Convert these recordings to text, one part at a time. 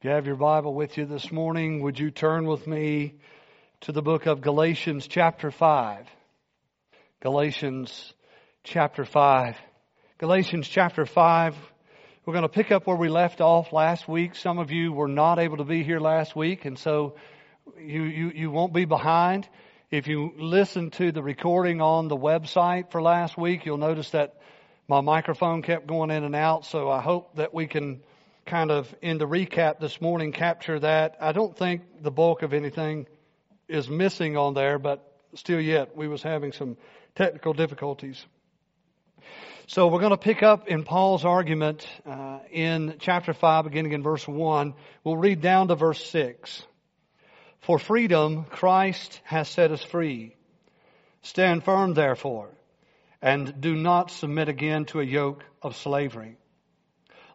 If you have your Bible with you this morning, would you turn with me to the book of Galatians chapter 5? Galatians chapter 5. Galatians chapter 5. We're going to pick up where we left off last week. Some of you were not able to be here last week, and so you, you, you won't be behind. If you listen to the recording on the website for last week, you'll notice that my microphone kept going in and out, so I hope that we can kind of, in the recap this morning, capture that. I don't think the bulk of anything is missing on there, but still yet, we was having some technical difficulties. So we're going to pick up in Paul's argument uh, in chapter 5, beginning in verse 1. We'll read down to verse 6. For freedom, Christ has set us free. Stand firm, therefore and do not submit again to a yoke of slavery.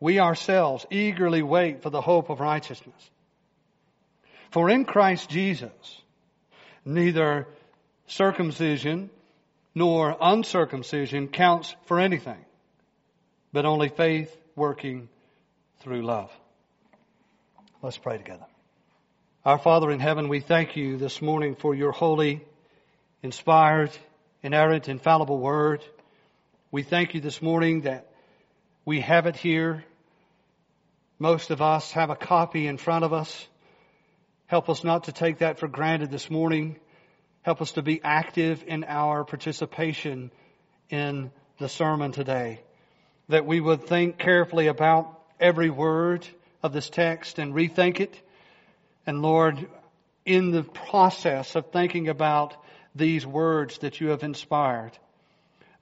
we ourselves eagerly wait for the hope of righteousness. For in Christ Jesus, neither circumcision nor uncircumcision counts for anything, but only faith working through love. Let's pray together. Our Father in heaven, we thank you this morning for your holy, inspired, inerrant, infallible word. We thank you this morning that we have it here. Most of us have a copy in front of us. Help us not to take that for granted this morning. Help us to be active in our participation in the sermon today. That we would think carefully about every word of this text and rethink it. And Lord, in the process of thinking about these words that you have inspired,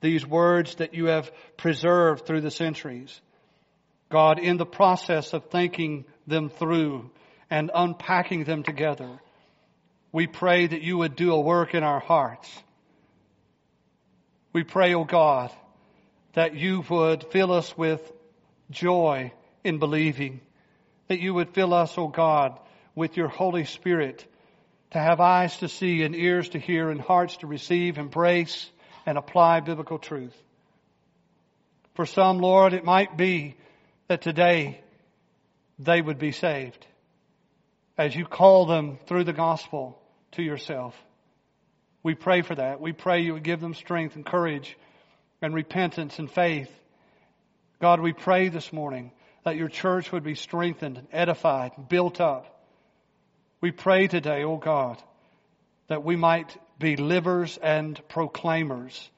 these words that you have preserved through the centuries. God, in the process of thinking them through and unpacking them together, we pray that you would do a work in our hearts. We pray, O oh God, that you would fill us with joy in believing, that you would fill us, O oh God, with your Holy Spirit to have eyes to see and ears to hear and hearts to receive, embrace, and apply biblical truth. For some, Lord, it might be that today they would be saved as you call them through the gospel to yourself. We pray for that. We pray you would give them strength and courage and repentance and faith. God, we pray this morning that your church would be strengthened, edified, built up. We pray today, O oh God, that we might be livers and proclaimers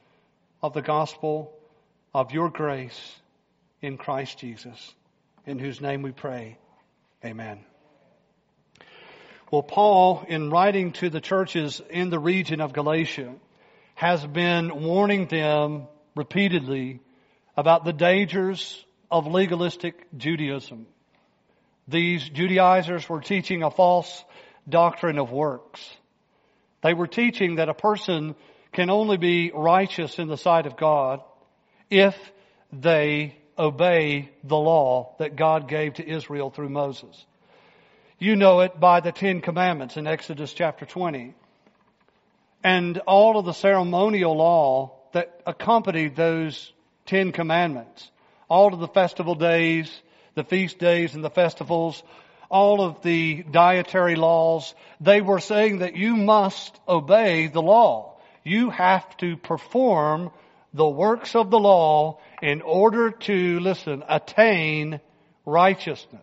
of the gospel of your grace in Christ Jesus, in whose name we pray. Amen. Well, Paul, in writing to the churches in the region of Galatia, has been warning them repeatedly about the dangers of legalistic Judaism. These Judaizers were teaching a false doctrine of works. They were teaching that a person can only be righteous in the sight of God if they obey the law that God gave to Israel through Moses. You know it by the Ten Commandments in Exodus chapter 20. And all of the ceremonial law that accompanied those Ten Commandments. All of the festival days, the feast days and the festivals all of the dietary laws, they were saying that you must obey the law. You have to perform the works of the law in order to, listen, attain righteousness.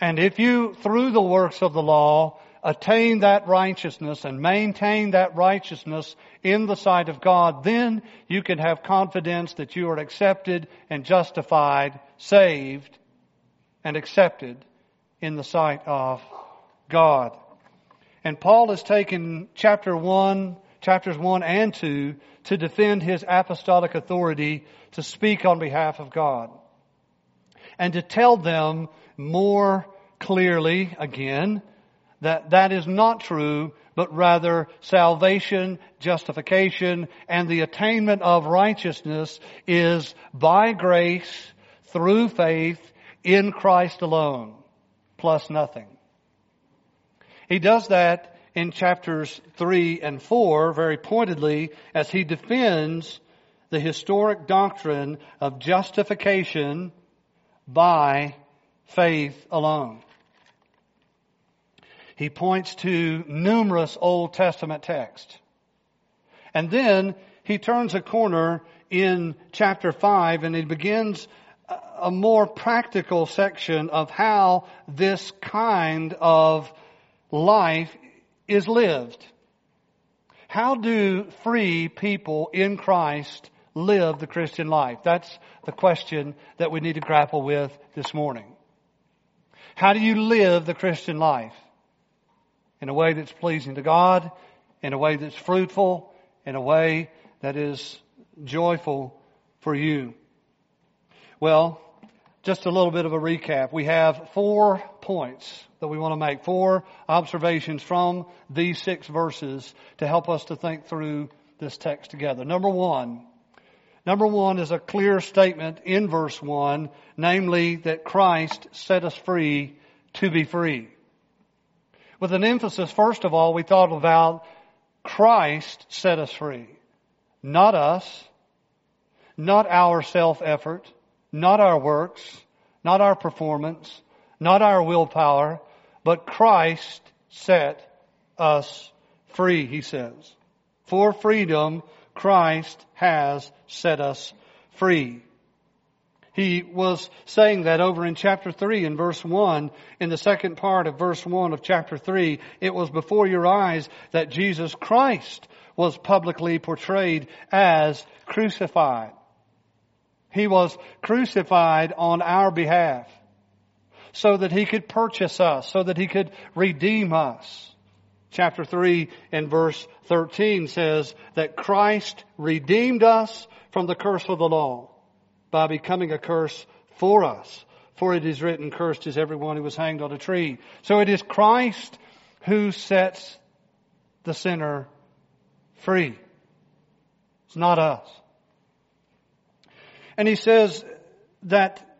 And if you, through the works of the law, attain that righteousness and maintain that righteousness in the sight of God, then you can have confidence that you are accepted and justified, saved, and accepted in the sight of God. And Paul has taken chapter 1, chapters 1 and 2 to defend his apostolic authority to speak on behalf of God and to tell them more clearly again that that is not true, but rather salvation, justification, and the attainment of righteousness is by grace through faith in Christ alone, plus nothing. He does that in chapters 3 and 4 very pointedly as he defends the historic doctrine of justification by faith alone. He points to numerous Old Testament texts. And then he turns a corner in chapter 5 and he begins a more practical section of how this kind of life is lived. How do free people in Christ live the Christian life? That's the question that we need to grapple with this morning. How do you live the Christian life? In a way that's pleasing to God, in a way that's fruitful, in a way that is joyful for you. Well, just a little bit of a recap. We have four points that we want to make, four observations from these six verses to help us to think through this text together. Number one, Number one is a clear statement in verse one, namely that Christ set us free to be free. With an emphasis, first of all, we thought about Christ set us free. Not us, not our self-effort, not our works, not our performance, not our willpower, but Christ set us free, he says. For freedom, Christ has set us free. He was saying that over in chapter 3 in verse 1, in the second part of verse 1 of chapter 3, it was before your eyes that Jesus Christ was publicly portrayed as crucified. He was crucified on our behalf so that he could purchase us, so that he could redeem us chapter 3 and verse 13 says that Christ redeemed us from the curse of the law by becoming a curse for us. For it is written, cursed is everyone who was hanged on a tree. So it is Christ who sets the sinner free. It's not us. And he says that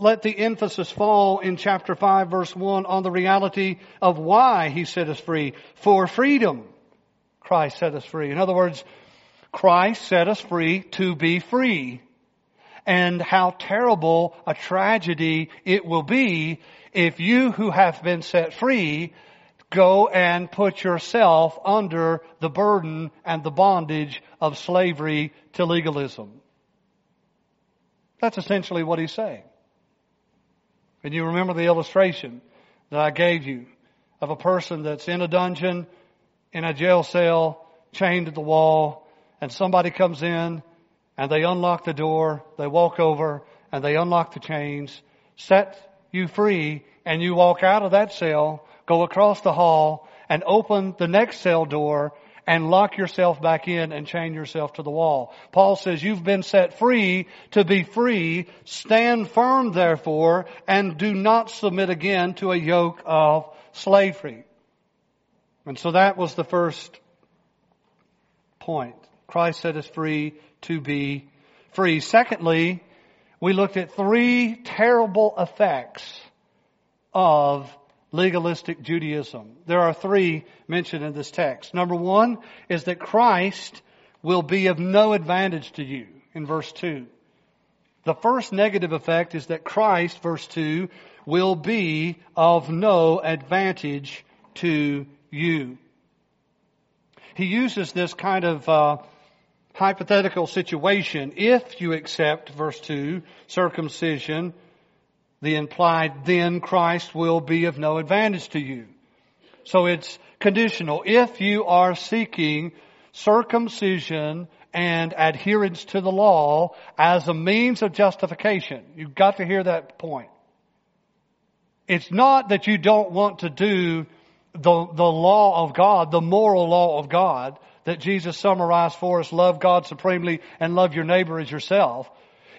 let the emphasis fall in chapter 5 verse 1 on the reality of why he set us free. For freedom, Christ set us free. In other words, Christ set us free to be free. And how terrible a tragedy it will be if you who have been set free go and put yourself under the burden and the bondage of slavery to legalism. That's essentially what he's saying. And you remember the illustration that I gave you of a person that's in a dungeon, in a jail cell, chained to the wall, and somebody comes in and they unlock the door, they walk over and they unlock the chains, set you free, and you walk out of that cell, go across the hall, and open the next cell door and lock yourself back in and chain yourself to the wall. Paul says you've been set free to be free. Stand firm therefore and do not submit again to a yoke of slavery. And so that was the first point. Christ set us free to be free. Secondly, we looked at three terrible effects of legalistic Judaism. There are three mentioned in this text. Number one is that Christ will be of no advantage to you in verse 2. The first negative effect is that Christ, verse 2, will be of no advantage to you. He uses this kind of uh, hypothetical situation. If you accept, verse 2, circumcision, the implied then Christ will be of no advantage to you. So it's conditional. If you are seeking circumcision and adherence to the law as a means of justification, you've got to hear that point. It's not that you don't want to do the, the law of God, the moral law of God that Jesus summarized for us, love God supremely and love your neighbor as yourself.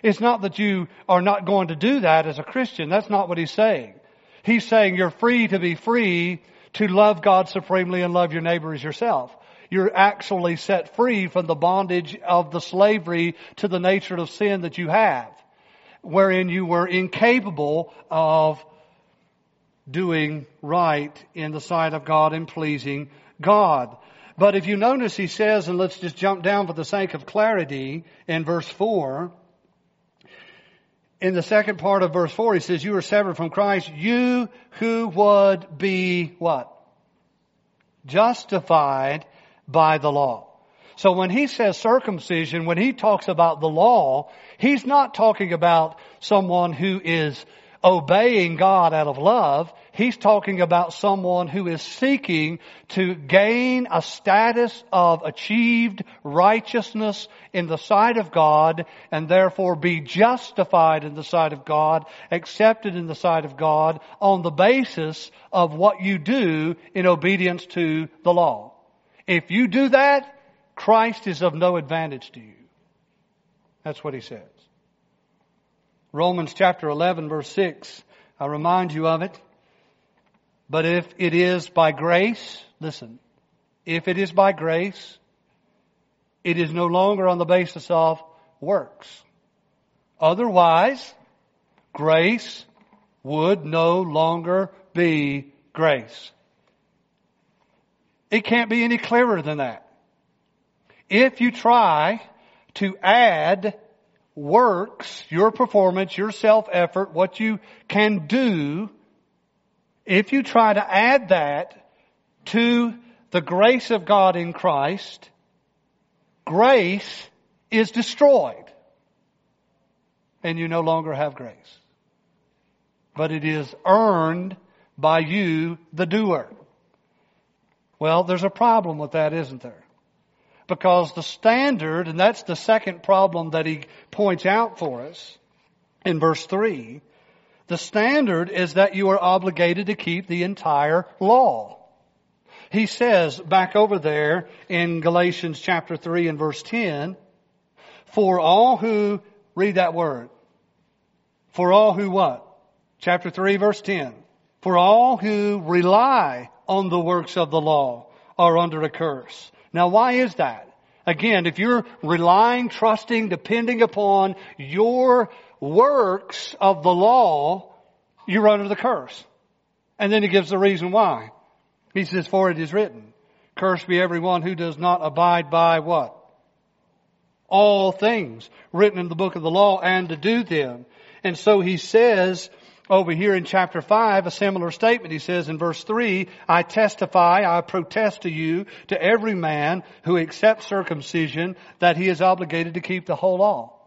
It's not that you are not going to do that as a Christian. That's not what he's saying. He's saying you're free to be free to love God supremely and love your neighbor as yourself. You're actually set free from the bondage of the slavery to the nature of sin that you have, wherein you were incapable of doing right in the sight of God and pleasing God. But if you notice, he says, and let's just jump down for the sake of clarity in verse 4, in the second part of verse 4, he says, You are severed from Christ, you who would be what? Justified by the law. So when he says circumcision, when he talks about the law, he's not talking about someone who is obeying God out of love. He's talking about someone who is seeking to gain a status of achieved righteousness in the sight of God and therefore be justified in the sight of God, accepted in the sight of God on the basis of what you do in obedience to the law. If you do that, Christ is of no advantage to you. That's what he says. Romans chapter 11 verse 6. I remind you of it. But if it is by grace, listen, if it is by grace, it is no longer on the basis of works. Otherwise, grace would no longer be grace. It can't be any clearer than that. If you try to add works, your performance, your self-effort, what you can do, if you try to add that to the grace of God in Christ, grace is destroyed. And you no longer have grace. But it is earned by you, the doer. Well, there's a problem with that, isn't there? Because the standard, and that's the second problem that he points out for us in verse 3, the standard is that you are obligated to keep the entire law. He says back over there in Galatians chapter 3 and verse 10, for all who, read that word, for all who what? Chapter 3 verse 10. For all who rely on the works of the law are under a curse. Now why is that? Again, if you're relying, trusting, depending upon your works of the law, you're under the curse. And then he gives the reason why. He says, for it is written, cursed be everyone who does not abide by what? All things written in the book of the law and to do them. And so he says, over here in chapter 5, a similar statement. He says in verse 3, I testify, I protest to you, to every man who accepts circumcision, that he is obligated to keep the whole law.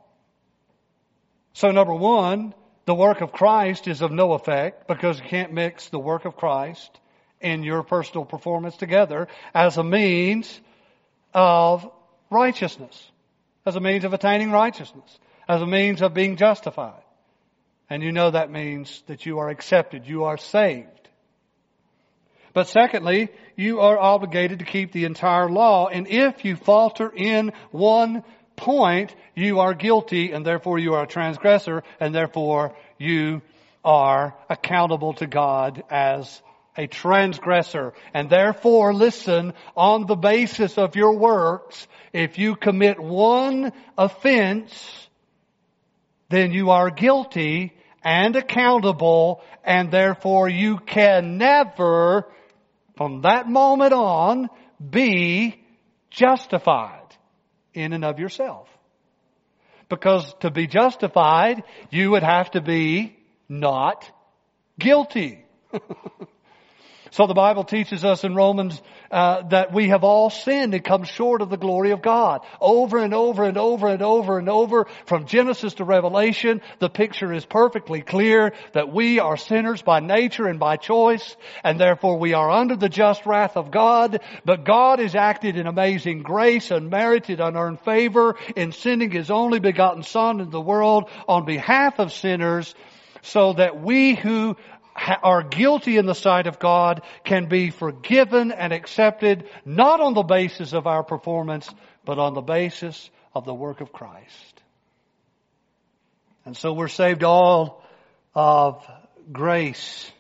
So number one, the work of Christ is of no effect because you can't mix the work of Christ and your personal performance together as a means of righteousness, as a means of attaining righteousness, as a means of being justified. And you know that means that you are accepted, you are saved. But secondly, you are obligated to keep the entire law, and if you falter in one point, you are guilty, and therefore you are a transgressor, and therefore you are accountable to God as a transgressor. And therefore, listen, on the basis of your works, if you commit one offense, then you are guilty and accountable and therefore you can never, from that moment on, be justified in and of yourself. Because to be justified, you would have to be not guilty. So the Bible teaches us in Romans uh, that we have all sinned and come short of the glory of God. Over and over and over and over and over, from Genesis to Revelation, the picture is perfectly clear that we are sinners by nature and by choice, and therefore we are under the just wrath of God. But God has acted in amazing grace and merited unearned favor in sending His only begotten Son into the world on behalf of sinners so that we who are guilty in the sight of God can be forgiven and accepted not on the basis of our performance, but on the basis of the work of Christ. And so we're saved all of grace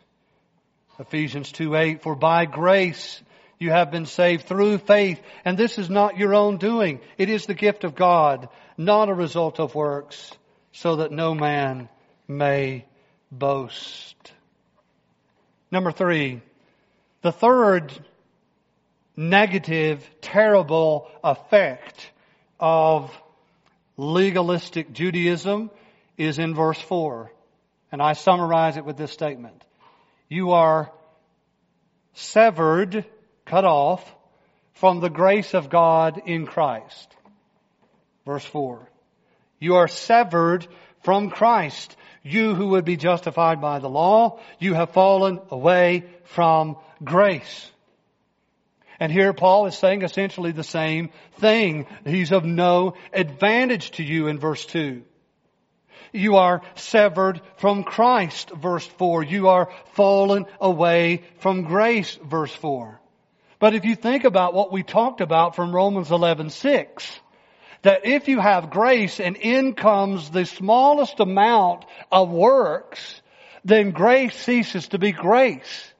Ephesians 2 8, for by grace you have been saved through faith, and this is not your own doing. It is the gift of God, not a result of works, so that no man may boast. Number three, the third negative, terrible effect of legalistic Judaism is in verse 4. And I summarize it with this statement. You are severed, cut off, from the grace of God in Christ. Verse 4. You are severed from Christ. You who would be justified by the law, you have fallen away from grace. And here Paul is saying essentially the same thing. He's of no advantage to you in verse 2. You are severed from Christ, verse 4. You are fallen away from grace, verse 4. But if you think about what we talked about from Romans 11, 6, that if you have grace and in comes the smallest amount of works, then grace ceases to be grace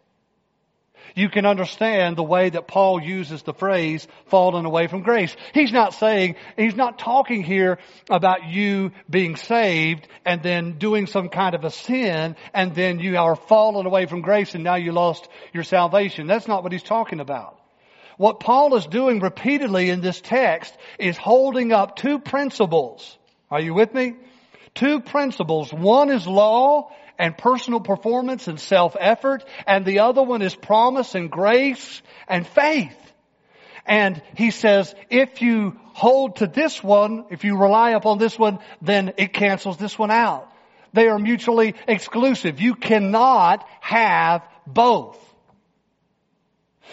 you can understand the way that Paul uses the phrase fallen away from grace. He's not saying, he's not talking here about you being saved and then doing some kind of a sin and then you are fallen away from grace and now you lost your salvation. That's not what he's talking about. What Paul is doing repeatedly in this text is holding up two principles. Are you with me? Two principles. One is law and personal performance and self-effort, and the other one is promise and grace and faith. And he says, if you hold to this one, if you rely upon this one, then it cancels this one out. They are mutually exclusive. You cannot have both.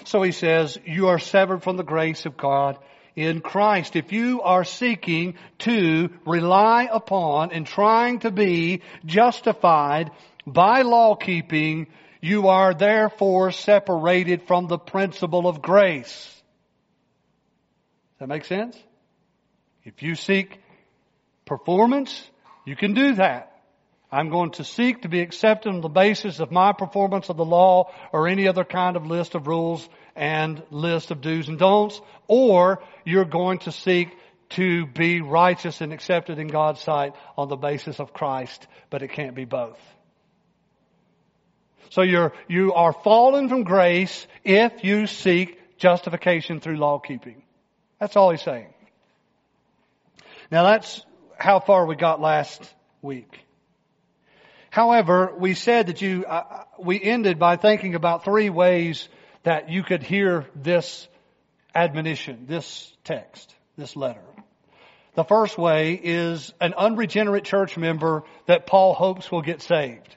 So he says, you are severed from the grace of God in Christ. If you are seeking to rely upon and trying to be justified by law keeping, you are therefore separated from the principle of grace. Does that make sense? If you seek performance, you can do that. I'm going to seek to be accepted on the basis of my performance of the law or any other kind of list of rules and list of do's and don'ts, or you're going to seek to be righteous and accepted in God's sight on the basis of Christ, but it can't be both. So you're, you are fallen from grace if you seek justification through law keeping. That's all he's saying. Now that's how far we got last week. However, we said that you, uh, uh, we ended by thinking about three ways that you could hear this admonition, this text, this letter. The first way is an unregenerate church member that Paul hopes will get saved.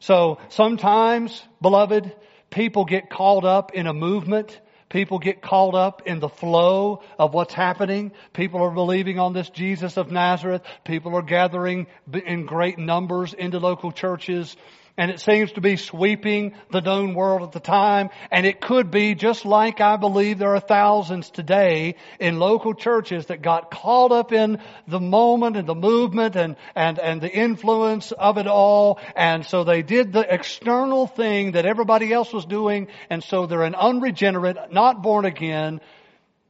So sometimes, beloved, people get caught up in a movement People get caught up in the flow of what's happening. People are believing on this Jesus of Nazareth. People are gathering in great numbers into local churches and it seems to be sweeping the known world at the time. And it could be just like I believe there are thousands today in local churches that got caught up in the moment and the movement and, and, and the influence of it all. And so they did the external thing that everybody else was doing. And so they're an unregenerate, not born again,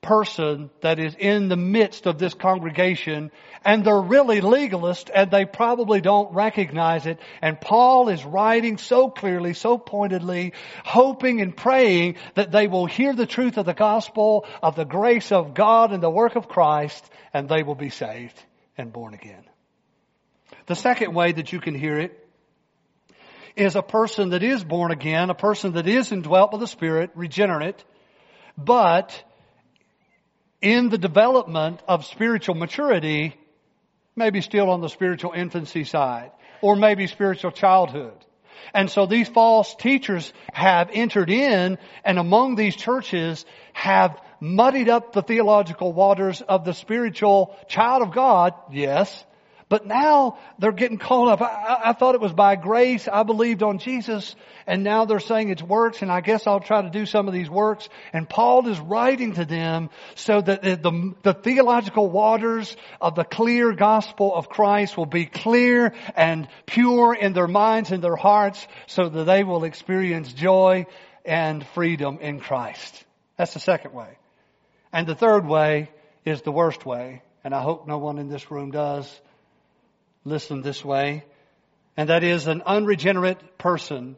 person that is in the midst of this congregation and they're really legalists and they probably don't recognize it. And Paul is writing so clearly, so pointedly, hoping and praying that they will hear the truth of the gospel of the grace of God and the work of Christ and they will be saved and born again. The second way that you can hear it is a person that is born again, a person that is indwelt by the Spirit, regenerate, but in the development of spiritual maturity, maybe still on the spiritual infancy side, or maybe spiritual childhood. And so these false teachers have entered in and among these churches have muddied up the theological waters of the spiritual child of God, yes, But now they're getting caught up. I, I, thought it was by grace. I believed on Jesus. And now they're saying it's works and I guess I'll try to do some of these works. And Paul is writing to them so that the, the, the theological waters of the clear gospel of Christ will be clear and pure in their minds and their hearts so that they will experience joy and freedom in Christ. That's the second way. And the third way is the worst way. And I hope no one in this room does listen this way, and that is an unregenerate person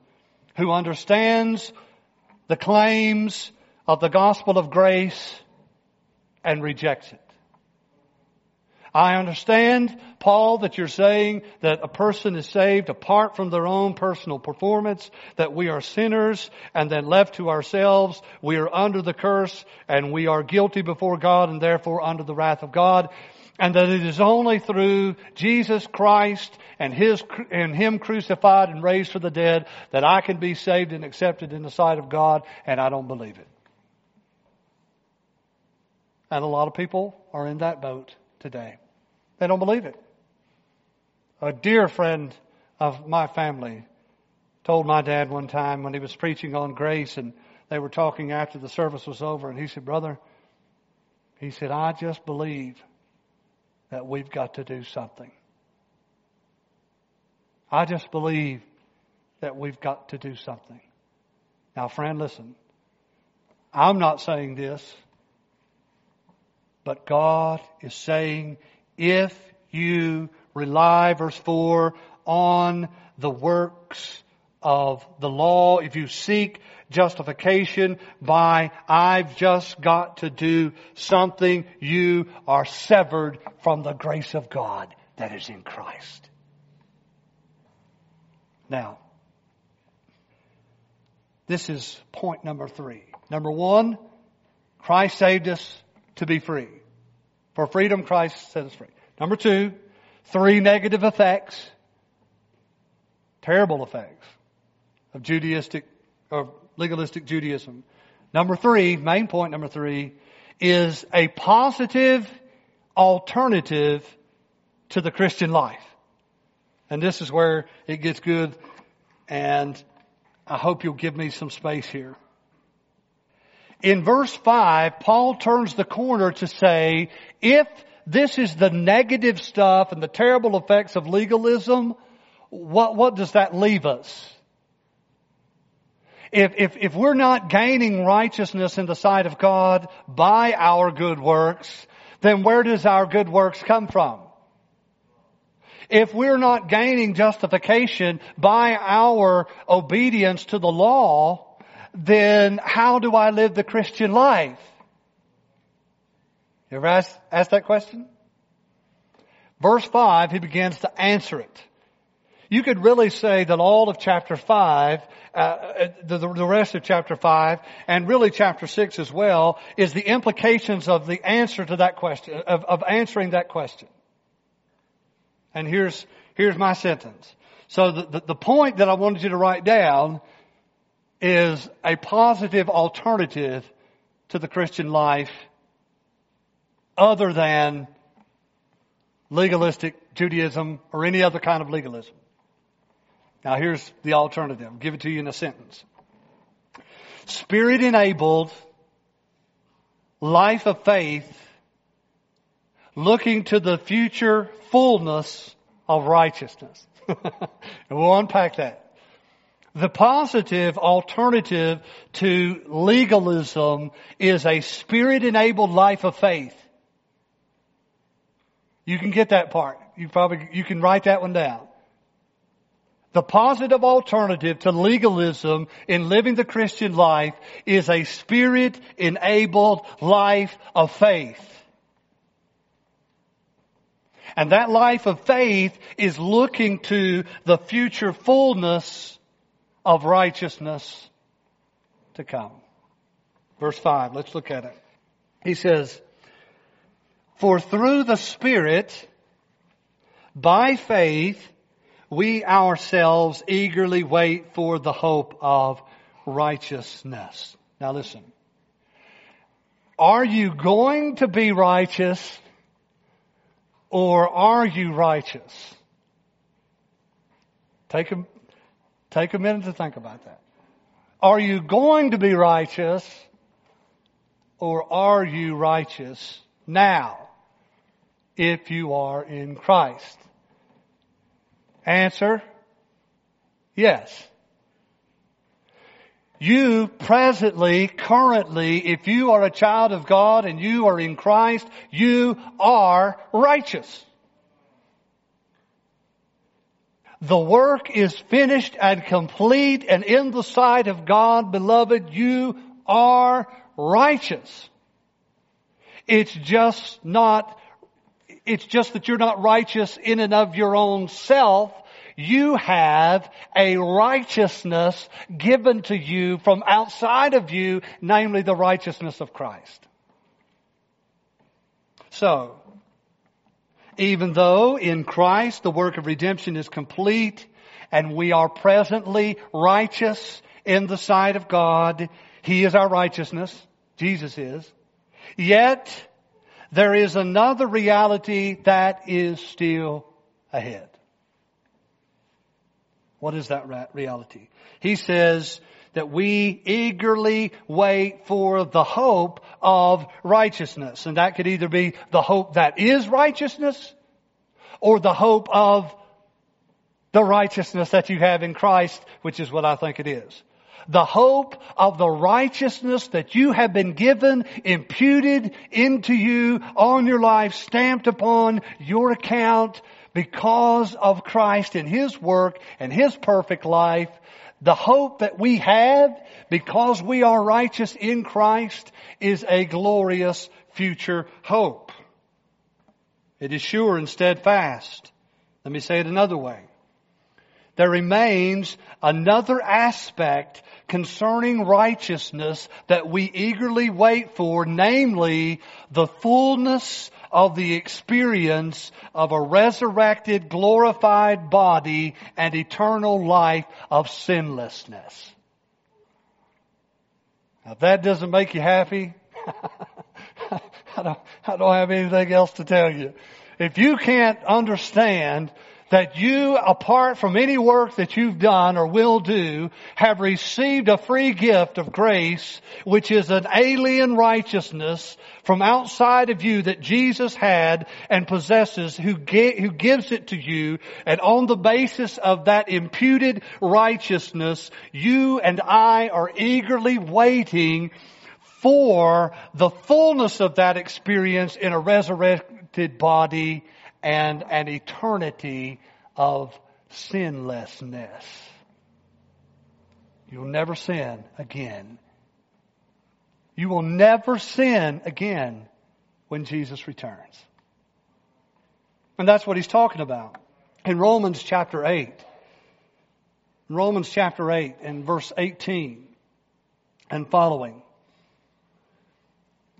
who understands the claims of the gospel of grace and rejects it. I understand, Paul, that you're saying that a person is saved apart from their own personal performance, that we are sinners, and then left to ourselves, we are under the curse, and we are guilty before God, and therefore under the wrath of God and that it is only through Jesus Christ and His, and Him crucified and raised from the dead that I can be saved and accepted in the sight of God, and I don't believe it. And a lot of people are in that boat today. They don't believe it. A dear friend of my family told my dad one time when he was preaching on grace and they were talking after the service was over and he said, brother, he said, I just believe that we've got to do something. I just believe that we've got to do something. Now, friend, listen. I'm not saying this, but God is saying if you rely, verse 4, on the works of the law, if you seek justification by I've just got to do something, you are severed from the grace of God that is in Christ. Now, this is point number three. Number one, Christ saved us to be free. For freedom, Christ set us free. Number two, three negative effects, terrible effects of Judaistic, of legalistic Judaism. Number three, main point number three, is a positive alternative to the Christian life. And this is where it gets good, and I hope you'll give me some space here. In verse 5, Paul turns the corner to say, if this is the negative stuff and the terrible effects of legalism, what, what does that leave us? If, if, if we're not gaining righteousness in the sight of God by our good works, then where does our good works come from? If we're not gaining justification by our obedience to the law, then how do I live the Christian life? You ever ask, ask that question? Verse 5, he begins to answer it. You could really say that all of chapter 5, uh, uh, the, the rest of chapter 5, and really chapter 6 as well, is the implications of the answer to that question, of, of answering that question. And here's, here's my sentence. So the, the, the point that I wanted you to write down is a positive alternative to the Christian life other than legalistic Judaism or any other kind of legalism. Now here's the alternative. I'll give it to you in a sentence. Spirit enabled life of faith looking to the future fullness of righteousness. and we'll unpack that. The positive alternative to legalism is a spirit enabled life of faith. You can get that part. You probably, you can write that one down. The positive alternative to legalism in living the Christian life is a spirit enabled life of faith. And that life of faith is looking to the future fullness of righteousness to come. Verse 5, let's look at it. He says, For through the Spirit, by faith, we ourselves eagerly wait for the hope of righteousness. Now listen. Are you going to be righteous or are you righteous? Take a, take a minute to think about that. Are you going to be righteous or are you righteous now if you are in Christ? Answer, yes. You presently, currently, if you are a child of God and you are in Christ, you are righteous. The work is finished and complete and in the sight of God, beloved, you are righteous. It's just not, it's just that you're not righteous in and of your own self. You have a righteousness given to you from outside of you, namely the righteousness of Christ. So, even though in Christ the work of redemption is complete and we are presently righteous in the sight of God, He is our righteousness. Jesus is. Yet, there is another reality that is still ahead. What is that reality? He says that we eagerly wait for the hope of righteousness. And that could either be the hope that is righteousness or the hope of the righteousness that you have in Christ, which is what I think it is. The hope of the righteousness that you have been given, imputed into you on your life, stamped upon your account because of Christ and His work and His perfect life the hope that we have because we are righteous in Christ is a glorious future hope. It is sure and steadfast. Let me say it another way. There remains another aspect concerning righteousness that we eagerly wait for, namely the fullness of the experience of a resurrected, glorified body and eternal life of sinlessness. Now, if that doesn't make you happy, I, don't, I don't have anything else to tell you. If you can't understand that you, apart from any work that you've done or will do, have received a free gift of grace, which is an alien righteousness from outside of you that Jesus had and possesses, who, who gives it to you, and on the basis of that imputed righteousness, you and I are eagerly waiting for the fullness of that experience in a resurrected body and an eternity of sinlessness. You'll never sin again. You will never sin again when Jesus returns. And that's what he's talking about. In Romans chapter 8, in Romans chapter 8 and verse 18 and following,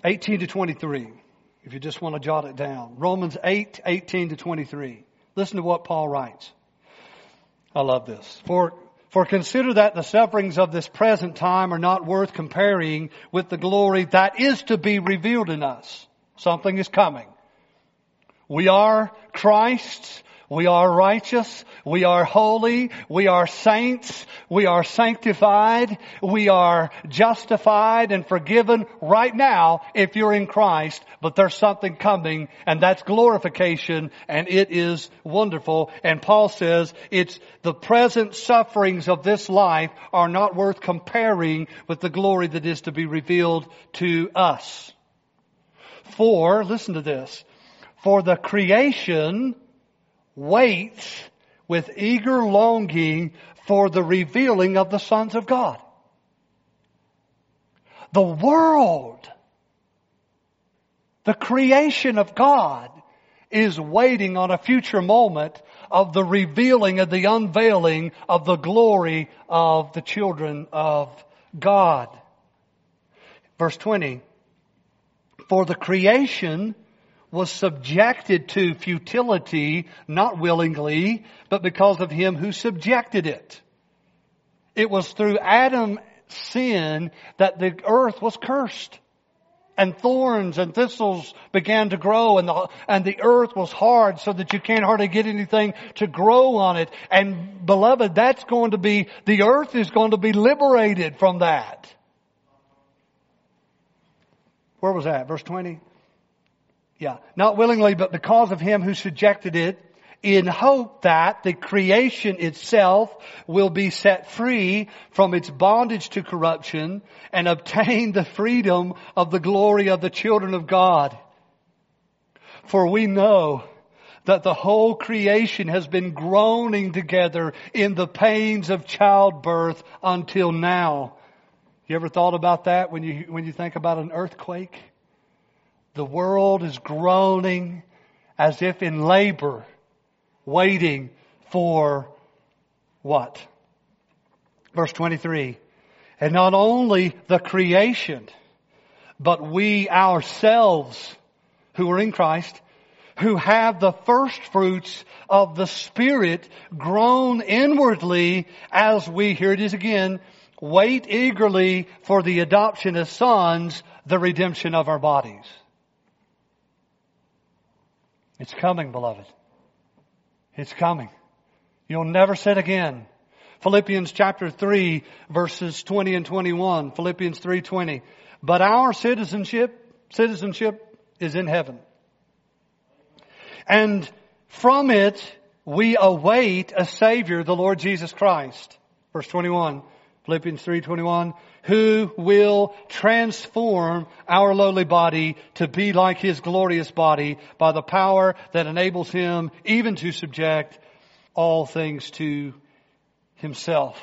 18 to 23 if you just want to jot it down. Romans 8, 18 to 23. Listen to what Paul writes. I love this. For, for consider that the sufferings of this present time are not worth comparing with the glory that is to be revealed in us. Something is coming. We are Christ's we are righteous. We are holy. We are saints. We are sanctified. We are justified and forgiven right now if you're in Christ. But there's something coming and that's glorification and it is wonderful. And Paul says it's the present sufferings of this life are not worth comparing with the glory that is to be revealed to us. For, listen to this, for the creation waits with eager longing for the revealing of the sons of God. The world, the creation of God is waiting on a future moment of the revealing of the unveiling of the glory of the children of God. Verse 20. For the creation was subjected to futility, not willingly, but because of him who subjected it. It was through Adam's sin that the earth was cursed. and thorns and thistles began to grow and the, and the earth was hard so that you can't hardly get anything to grow on it. And beloved, that's going to be, the earth is going to be liberated from that. Where was that? Verse 20? Yeah. Not willingly, but because of him who subjected it in hope that the creation itself will be set free from its bondage to corruption and obtain the freedom of the glory of the children of God. For we know that the whole creation has been groaning together in the pains of childbirth until now. You ever thought about that when you, when you think about an earthquake? The world is groaning as if in labor waiting for what? Verse 23. And not only the creation, but we ourselves who are in Christ, who have the first fruits of the Spirit groan inwardly as we, here it is again, wait eagerly for the adoption as sons, the redemption of our bodies. It's coming, beloved. It's coming. You'll never sin again. Philippians chapter 3 verses 20 and 21. Philippians 3:20. But our citizenship, citizenship is in heaven. And from it we await a savior, the Lord Jesus Christ. Verse 21. Philippians 3:21, who will transform our lowly body to be like his glorious body by the power that enables him even to subject all things to himself.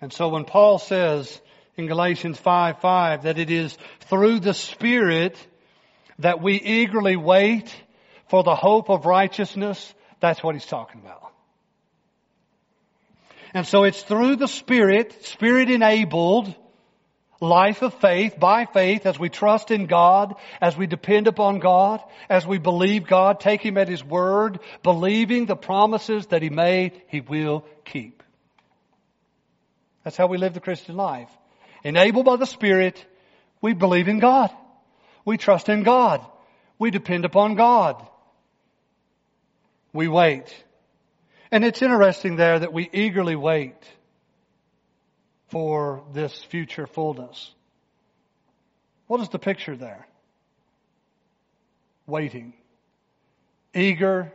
And so when Paul says in Galatians 5, 5 that it is through the Spirit that we eagerly wait for the hope of righteousness, that's what he's talking about. And so it's through the Spirit, Spirit enabled life of faith, by faith, as we trust in God, as we depend upon God, as we believe God, take Him at His word, believing the promises that He made, He will keep. That's how we live the Christian life. Enabled by the Spirit, we believe in God. We trust in God. We depend upon God. We wait. And it's interesting there that we eagerly wait for this future fullness. What is the picture there? Waiting. Eager,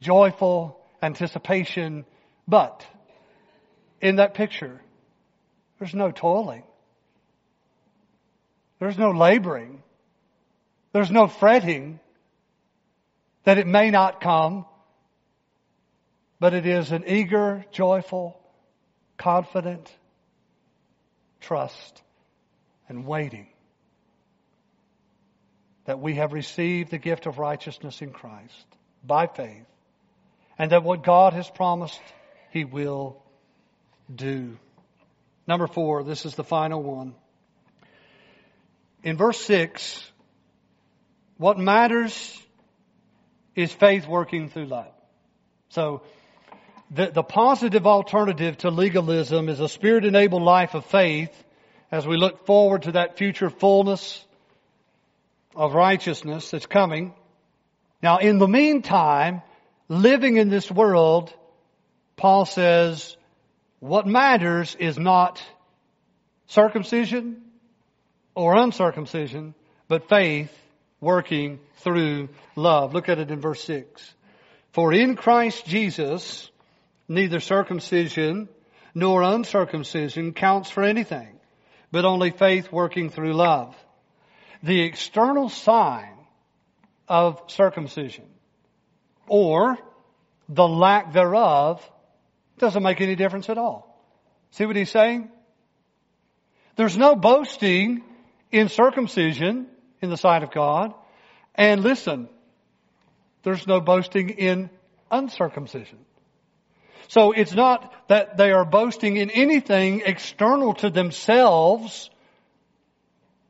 joyful anticipation, but in that picture, there's no toiling. There's no laboring. There's no fretting that it may not come but it is an eager, joyful, confident trust and waiting that we have received the gift of righteousness in Christ by faith and that what God has promised He will do. Number four, this is the final one. In verse six, what matters is faith working through love. So, the, the positive alternative to legalism is a spirit enabled life of faith as we look forward to that future fullness of righteousness that's coming. Now, in the meantime, living in this world, Paul says, what matters is not circumcision or uncircumcision, but faith working through love. Look at it in verse 6. For in Christ Jesus, neither circumcision nor uncircumcision counts for anything, but only faith working through love. The external sign of circumcision or the lack thereof doesn't make any difference at all. See what he's saying? There's no boasting in circumcision in the sight of God. And listen, there's no boasting in uncircumcision. So it's not that they are boasting in anything external to themselves.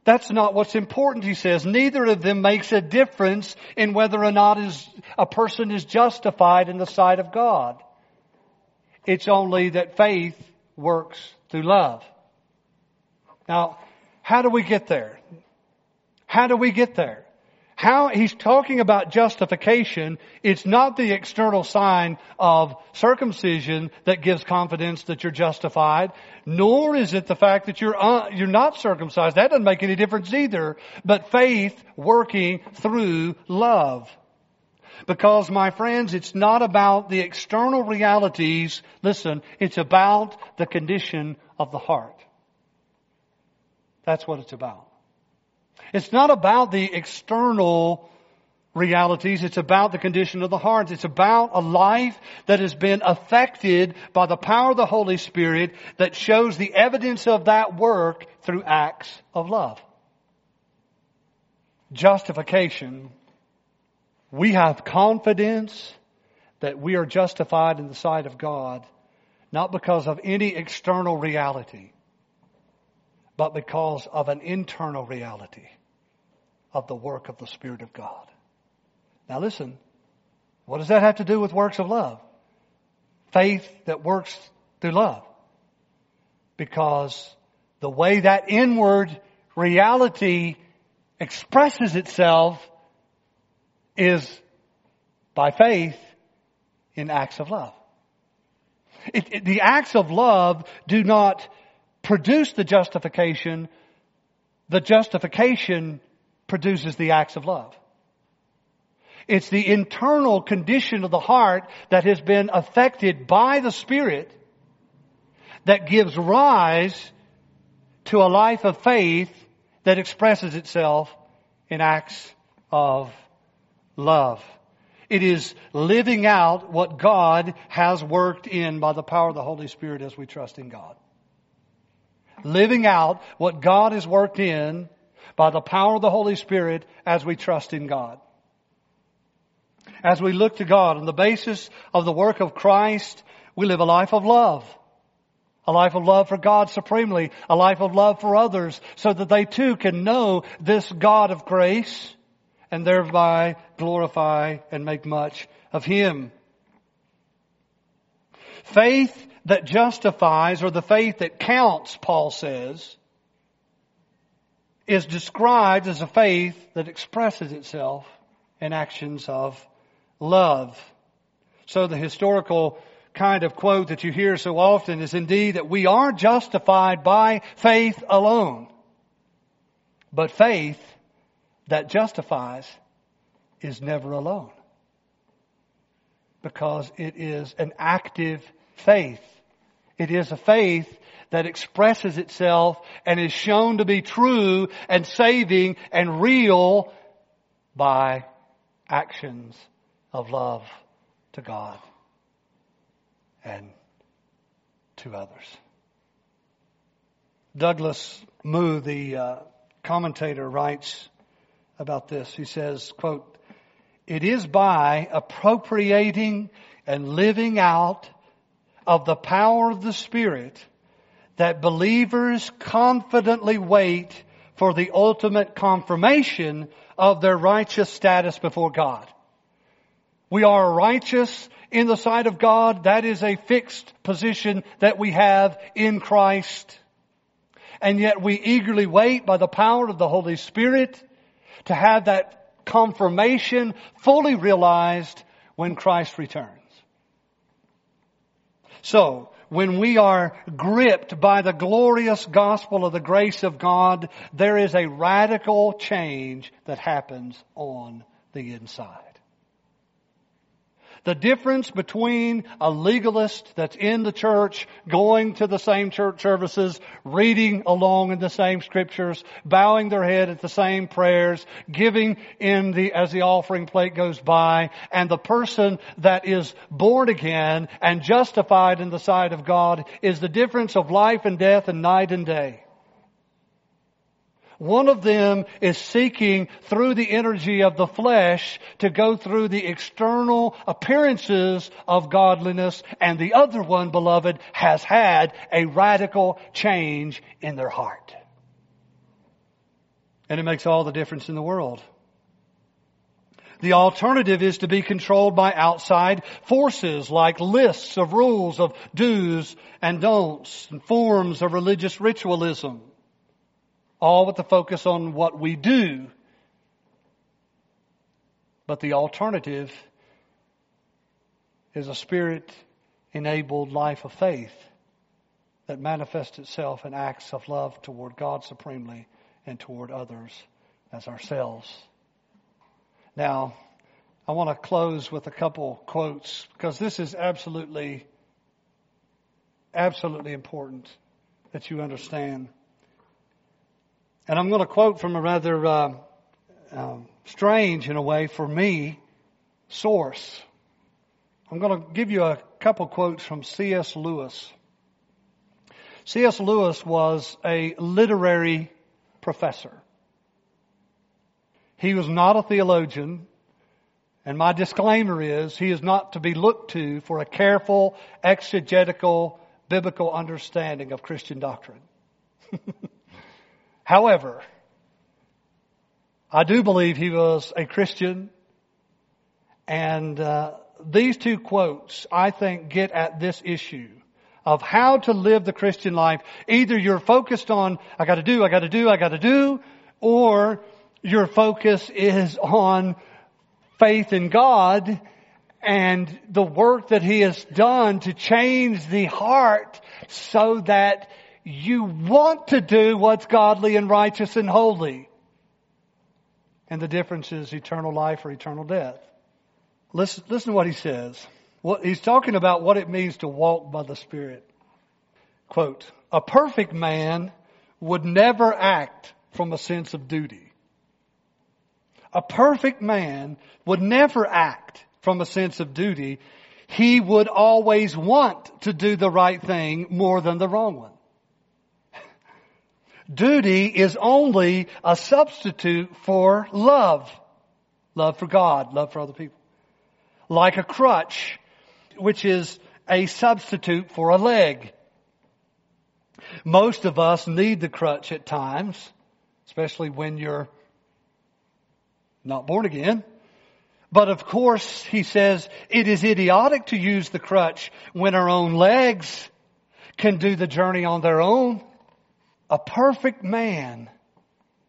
That's not what's important, he says. Neither of them makes a difference in whether or not is, a person is justified in the sight of God. It's only that faith works through love. Now, How do we get there? How do we get there? How he's talking about justification, it's not the external sign of circumcision that gives confidence that you're justified, nor is it the fact that you're uh, you're not circumcised. That doesn't make any difference either. But faith working through love. Because my friends, it's not about the external realities. Listen, it's about the condition of the heart. That's what it's about. It's not about the external realities. It's about the condition of the heart. It's about a life that has been affected by the power of the Holy Spirit that shows the evidence of that work through acts of love. Justification. We have confidence that we are justified in the sight of God, not because of any external reality, but because of an internal reality of the work of the Spirit of God. Now listen, what does that have to do with works of love? Faith that works through love. Because the way that inward reality expresses itself is by faith in acts of love. It, it, the acts of love do not produce the justification. The justification produces the acts of love. It's the internal condition of the heart that has been affected by the Spirit that gives rise to a life of faith that expresses itself in acts of love. It is living out what God has worked in by the power of the Holy Spirit as we trust in God. Living out what God has worked in by the power of the Holy Spirit as we trust in God. As we look to God on the basis of the work of Christ, we live a life of love. A life of love for God supremely, a life of love for others, so that they too can know this God of grace and thereby glorify and make much of Him. Faith that justifies, or the faith that counts, Paul says, is described as a faith that expresses itself in actions of love. So the historical kind of quote that you hear so often is indeed that we are justified by faith alone. But faith that justifies is never alone. Because it is an active faith. It is a faith that expresses itself and is shown to be true and saving and real by actions of love to God and to others. Douglas Moo, the uh, commentator, writes about this. He says, quote, it is by appropriating and living out of the power of the Spirit that believers confidently wait for the ultimate confirmation of their righteous status before God. We are righteous in the sight of God. That is a fixed position that we have in Christ. And yet we eagerly wait by the power of the Holy Spirit to have that confirmation fully realized when Christ returns. So, when we are gripped by the glorious gospel of the grace of God, there is a radical change that happens on the inside. The difference between a legalist that's in the church, going to the same church services, reading along in the same scriptures, bowing their head at the same prayers, giving in the, as the offering plate goes by, and the person that is born again and justified in the sight of God is the difference of life and death and night and day. One of them is seeking through the energy of the flesh to go through the external appearances of godliness and the other one, beloved, has had a radical change in their heart. And it makes all the difference in the world. The alternative is to be controlled by outside forces like lists of rules of do's and don'ts and forms of religious ritualism all with the focus on what we do. But the alternative is a spirit enabled life of faith that manifests itself in acts of love toward God supremely and toward others as ourselves. Now, I want to close with a couple quotes because this is absolutely, absolutely important that you understand. And I'm going to quote from a rather uh, uh, strange, in a way, for me, source. I'm going to give you a couple quotes from C.S. Lewis. C.S. Lewis was a literary professor. He was not a theologian, and my disclaimer is he is not to be looked to for a careful exegetical biblical understanding of Christian doctrine. However, I do believe he was a Christian and uh, these two quotes, I think, get at this issue of how to live the Christian life. Either you're focused on, I gotta do, I gotta do, I gotta do, or your focus is on faith in God and the work that He has done to change the heart so that you want to do what's godly and righteous and holy. And the difference is eternal life or eternal death. Listen, listen to what he says. What, he's talking about what it means to walk by the Spirit. Quote, a perfect man would never act from a sense of duty. A perfect man would never act from a sense of duty. He would always want to do the right thing more than the wrong one. Duty is only a substitute for love. Love for God, love for other people like a crutch, which is a substitute for a leg. Most of us need the crutch at times, especially when you're not born again. But of course, he says, it is idiotic to use the crutch when our own legs can do the journey on their own. A perfect man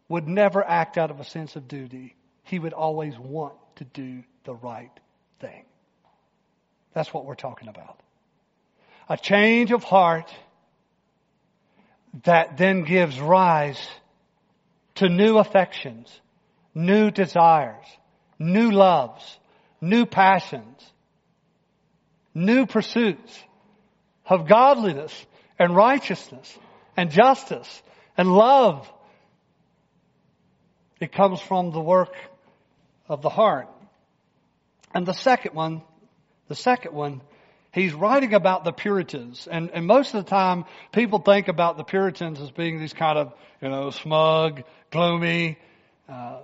would never act out of a sense of duty. He would always want to do the right thing. That's what we're talking about. A change of heart that then gives rise to new affections, new desires, new loves, new passions, new pursuits of godliness and righteousness and justice and love. It comes from the work of the heart. And the second one, the second one, he's writing about the Puritans. And, and most of the time, people think about the Puritans as being these kind of, you know, smug, gloomy, uh,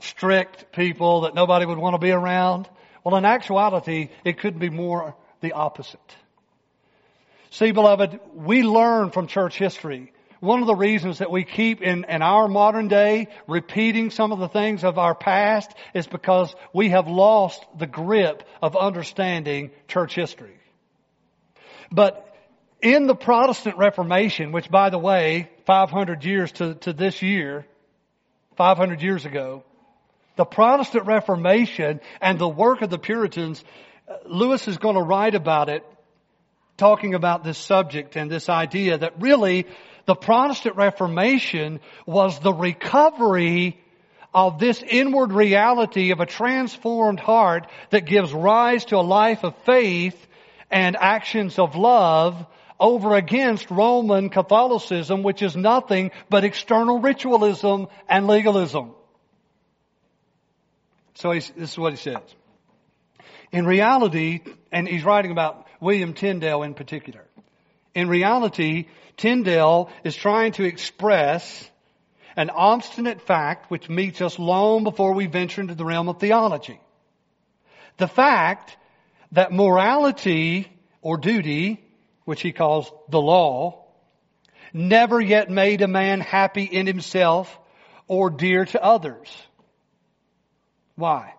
strict people that nobody would want to be around. Well, in actuality, it could be more the opposite. See, beloved, we learn from church history one of the reasons that we keep in, in our modern day repeating some of the things of our past is because we have lost the grip of understanding church history. But in the Protestant Reformation, which by the way, 500 years to, to this year, 500 years ago, the Protestant Reformation and the work of the Puritans, uh, Lewis is going to write about it, talking about this subject and this idea that really the Protestant Reformation was the recovery of this inward reality of a transformed heart that gives rise to a life of faith and actions of love over against Roman Catholicism, which is nothing but external ritualism and legalism. So this is what he says. In reality, and he's writing about William Tyndale in particular. In reality, Tyndale is trying to express an obstinate fact which meets us long before we venture into the realm of theology. The fact that morality or duty, which he calls the law, never yet made a man happy in himself or dear to others. Why?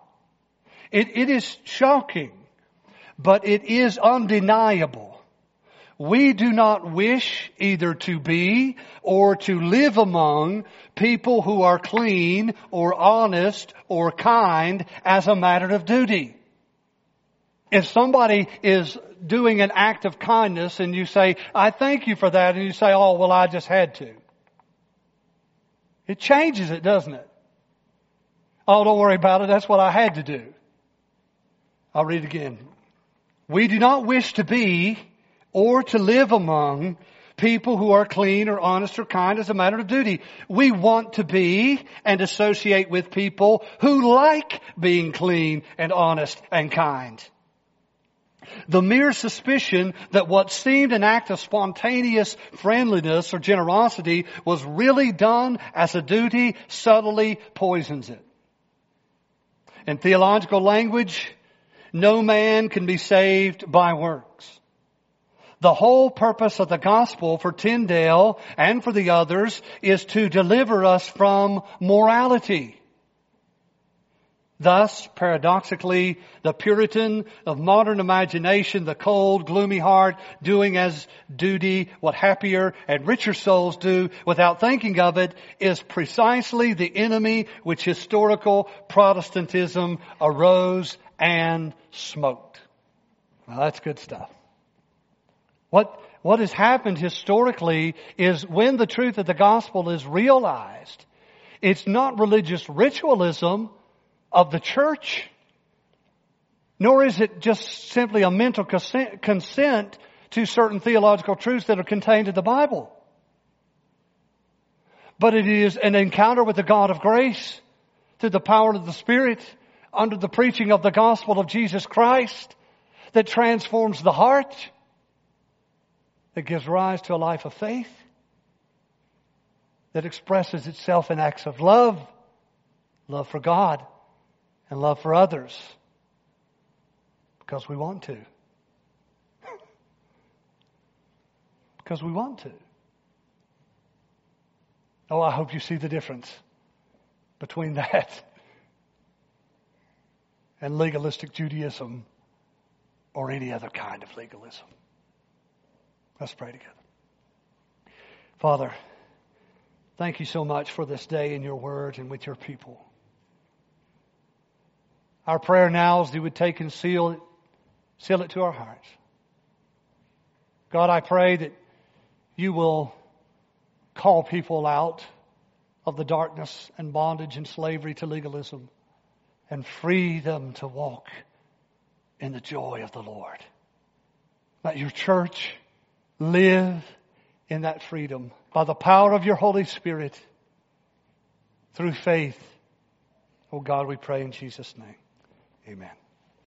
It, it is shocking, but it is undeniable we do not wish either to be or to live among people who are clean or honest or kind as a matter of duty. If somebody is doing an act of kindness and you say, I thank you for that, and you say, oh, well, I just had to. It changes it, doesn't it? Oh, don't worry about it. That's what I had to do. I'll read again. We do not wish to be or to live among people who are clean or honest or kind as a matter of duty. We want to be and associate with people who like being clean and honest and kind. The mere suspicion that what seemed an act of spontaneous friendliness or generosity was really done as a duty subtly poisons it. In theological language, no man can be saved by works. The whole purpose of the gospel for Tyndale and for the others is to deliver us from morality. Thus, paradoxically, the Puritan of modern imagination, the cold, gloomy heart, doing as duty what happier and richer souls do without thinking of it, is precisely the enemy which historical Protestantism arose and smoked. Well, that's good stuff. What, what has happened historically is when the truth of the gospel is realized, it's not religious ritualism of the church, nor is it just simply a mental consent to certain theological truths that are contained in the Bible. But it is an encounter with the God of grace through the power of the Spirit under the preaching of the gospel of Jesus Christ that transforms the heart that gives rise to a life of faith, that expresses itself in acts of love, love for God, and love for others, because we want to. because we want to. Oh, I hope you see the difference between that and legalistic Judaism or any other kind of legalism. Let's pray together. Father, thank you so much for this day in your word and with your people. Our prayer now is that you would take and seal it, seal it to our hearts. God, I pray that you will call people out of the darkness and bondage and slavery to legalism and free them to walk in the joy of the Lord. Let your church live in that freedom by the power of your Holy Spirit through faith. Oh God, we pray in Jesus' name. Amen.